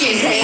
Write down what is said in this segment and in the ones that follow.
Kiss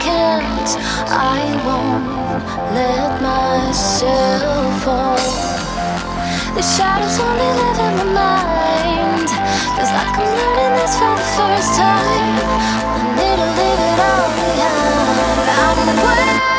can't, I won't let myself fall. The shadows only live in my mind. Feels like I'm learning this for the first time. I need to leave it all behind. I'm aware.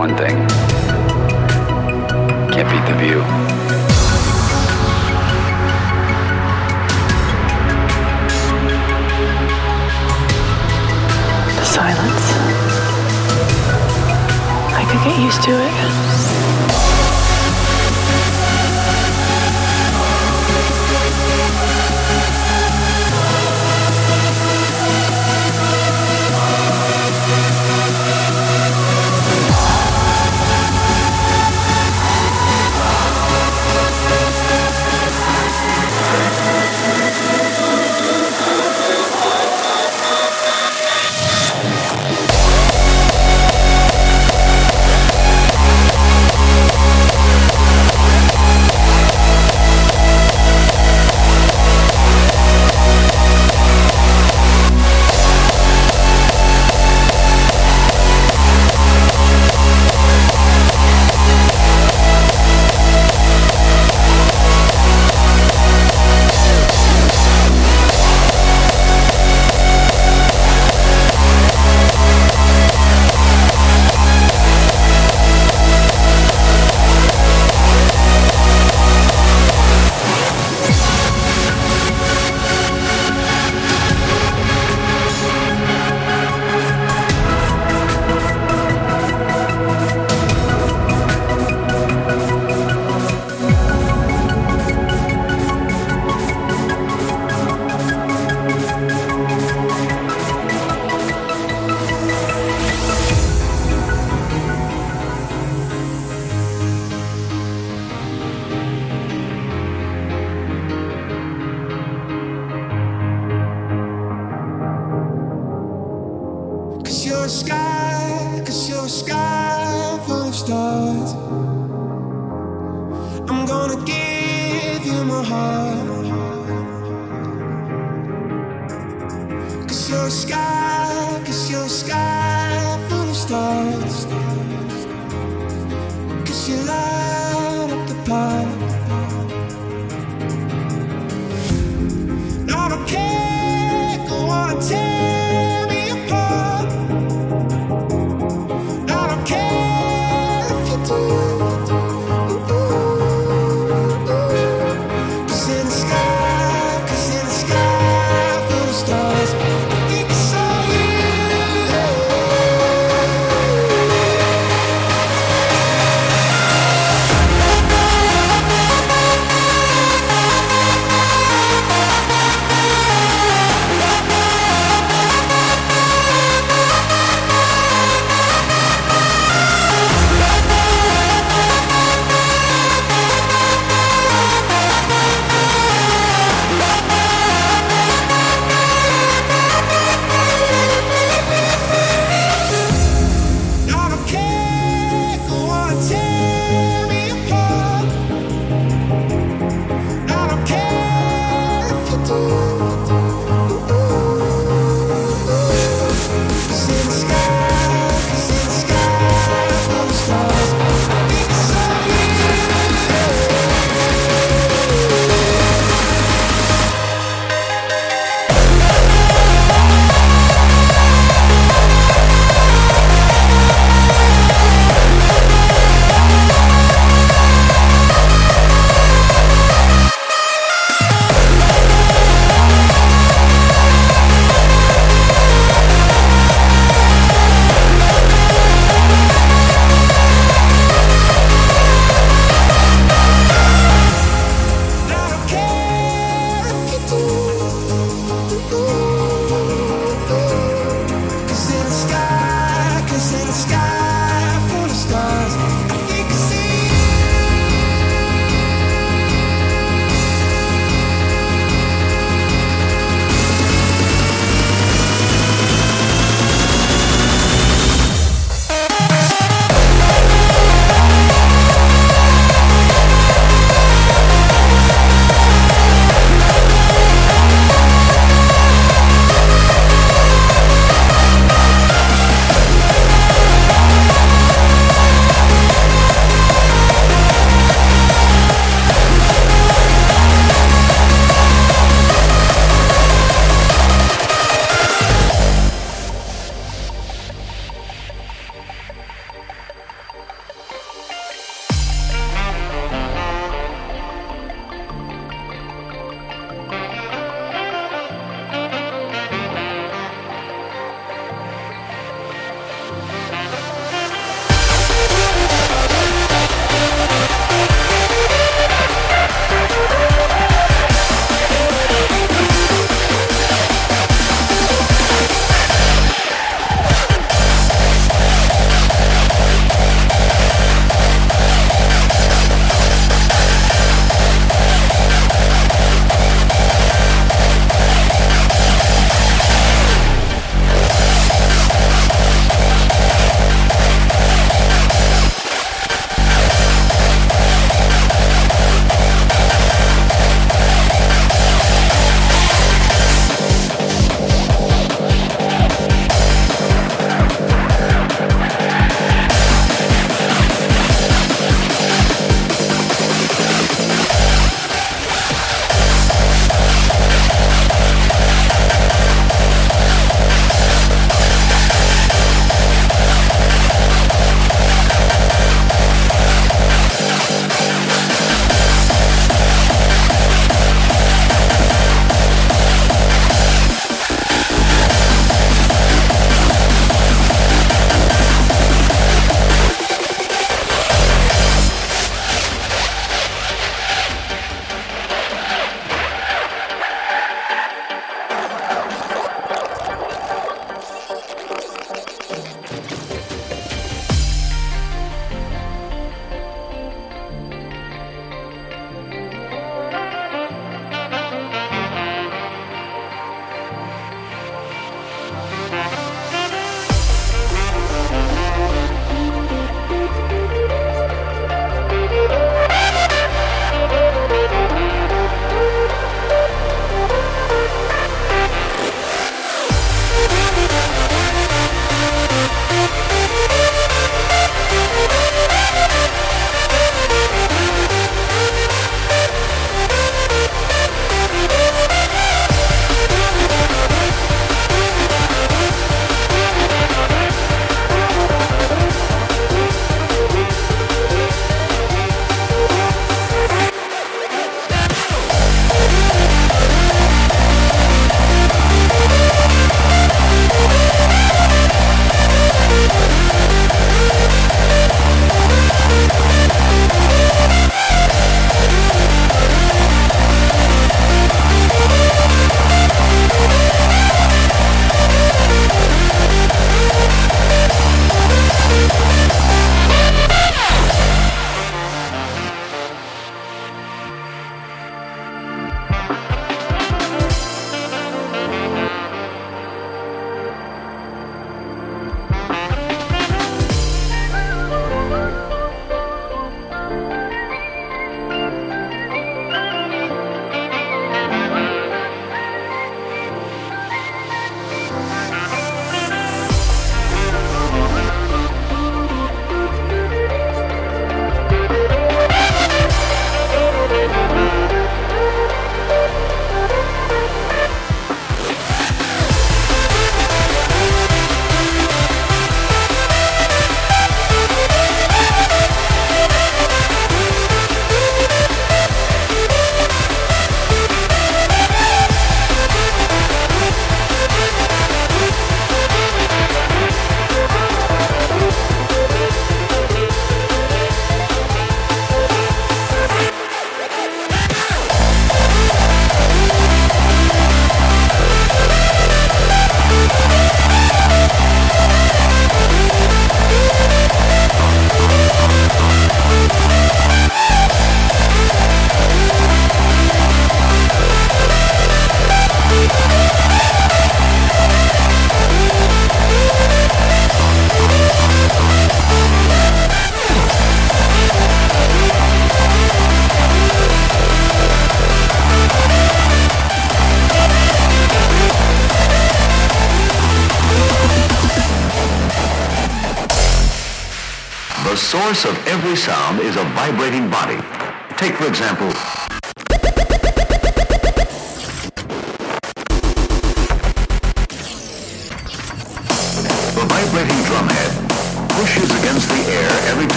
One thing. Can't beat the view.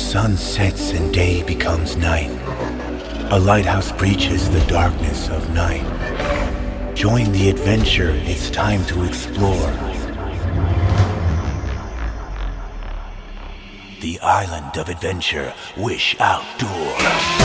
Sun sets and day becomes night. A lighthouse breaches the darkness of night. Join the adventure, it's time to explore. The island of adventure, Wish Outdoor.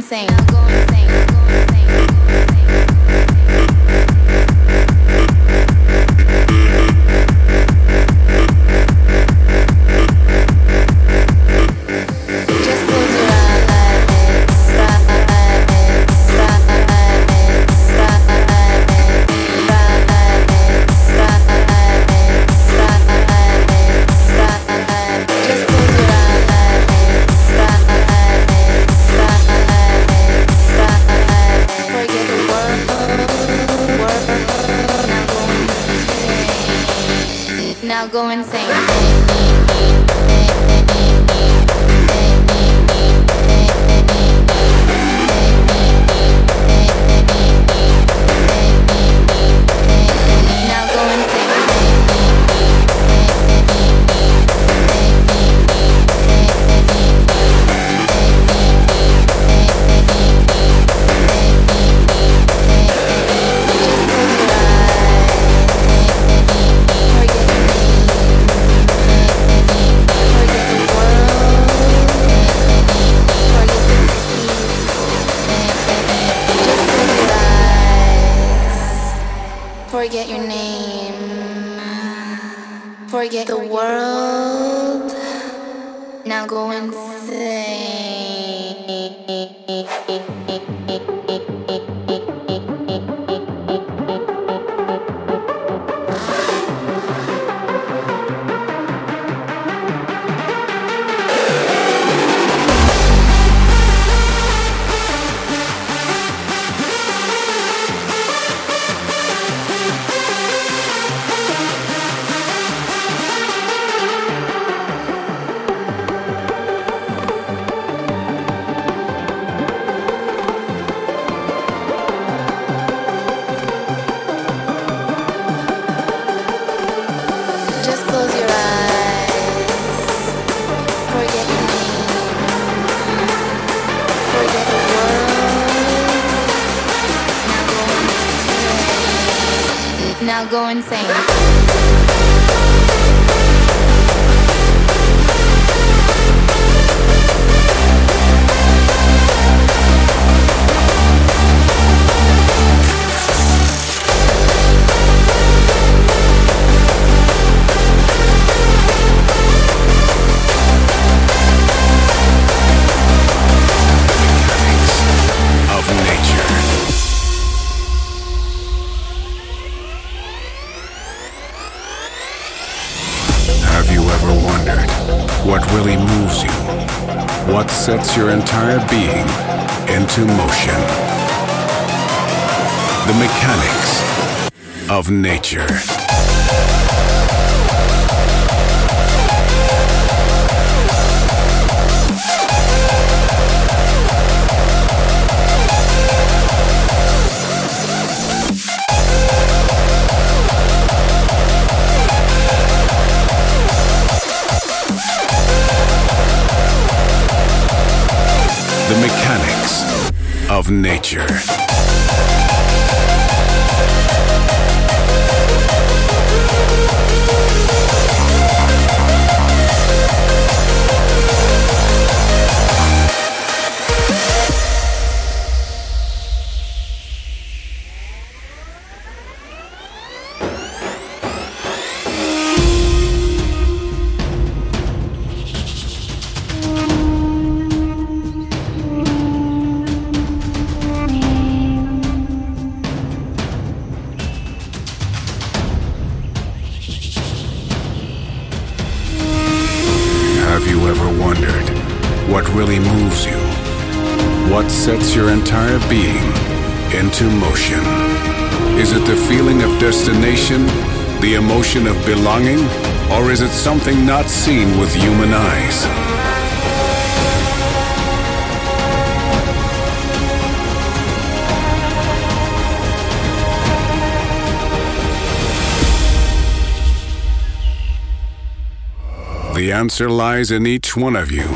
Bye. Now go insane. Your entire being of belonging, or is it something not seen with human eyes? The answer lies in each one of you.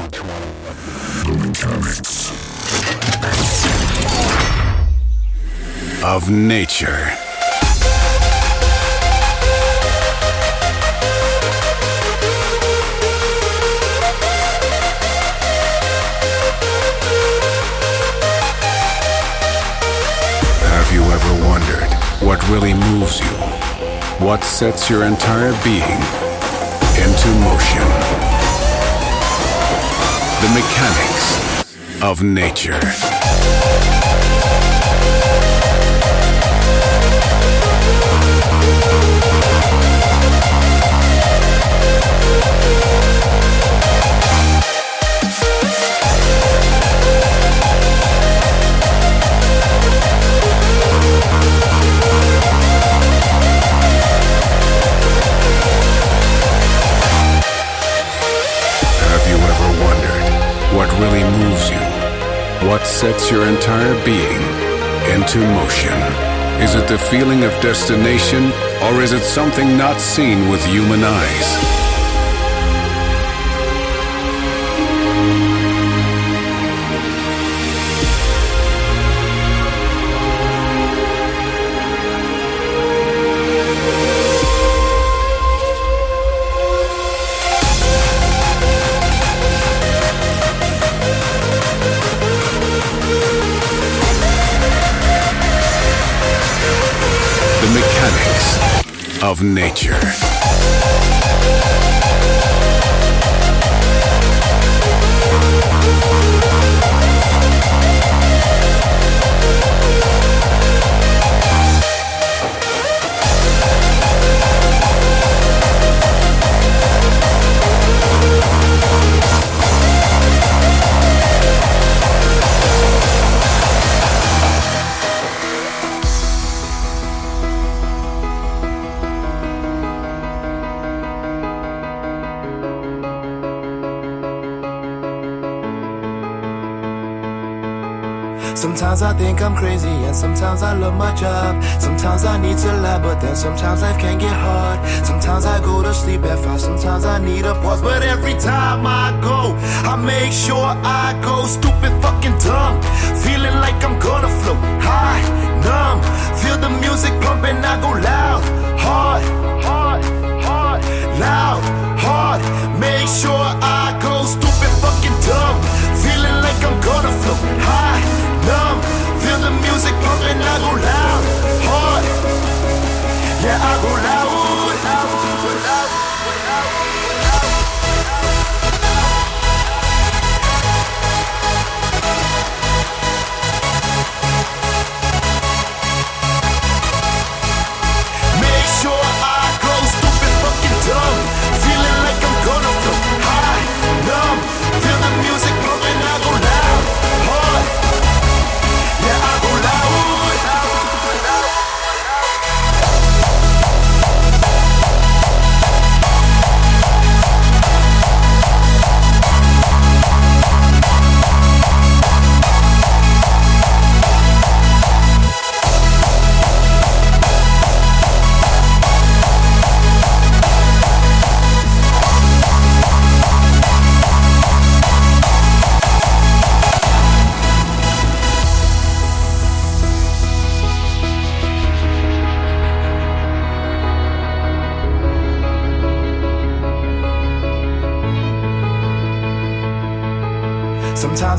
Of nature. What really moves you? What sets your entire being into motion? The mechanics of nature. Sets your entire being into motion? Is it the feeling of destination, or is it something not seen with human eyes? Of nature. Sometimes I think I'm crazy, and sometimes I love my job. Sometimes I need to laugh, but then sometimes life can get hard. Sometimes I go to sleep at five, sometimes I need a pause. But every time I go, I make sure I go stupid, fucking dumb. Feeling like I'm gonna float high, numb. Feel the music pumping, I go loud, hard, hard, hard, loud, hard. Make sure I go stupid, fucking dumb. Feeling like I'm gonna float high numb. Feel the music pumping, I go loud, hard. Yeah, I go loud,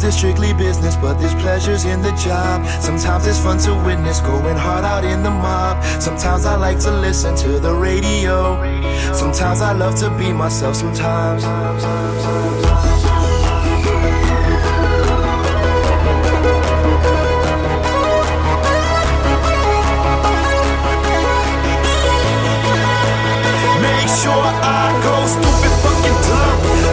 It's strictly business, but there's pleasures in the job. Sometimes it's fun to witness going hard out in the mob. Sometimes I like to listen to the radio. Sometimes I love to be myself. Sometimes. Make sure I go stupid fucking dumb.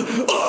Oh.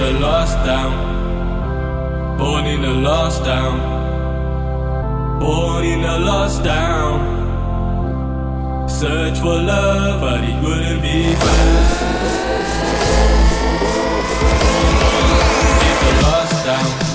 a lost town, born in a lost town, born in a lost town. Search for love, but it wouldn't be found. It's lost town.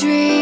dream.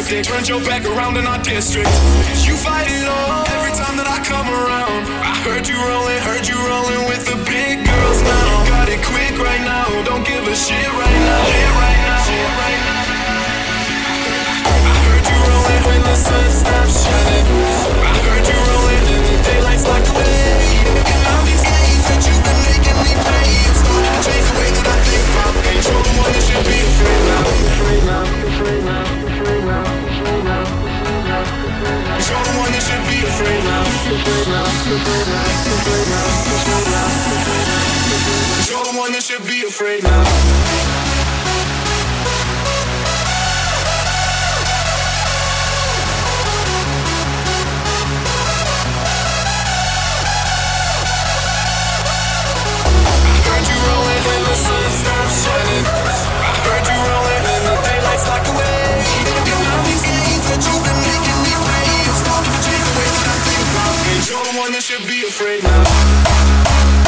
Is so. Turned your back around in our district. You fight it all every time that I come around. I heard you rolling, heard you rolling with the big girls now. You got it quick right now, don't give a shit right now. Shit right now, shit right now. I heard you rolling when the sun stops shining. I heard you rolling in the daylight's like away. And all these games that you've been making me play, it's starting to change the way that I think about things. You're the one that should be afraid now. Afraid now, afraid now, you should be afraid. You're the one that should be afraid now. Shining. I heard you rolling in the daylight's locked away. And now these games that you've been You're the one that should be afraid now.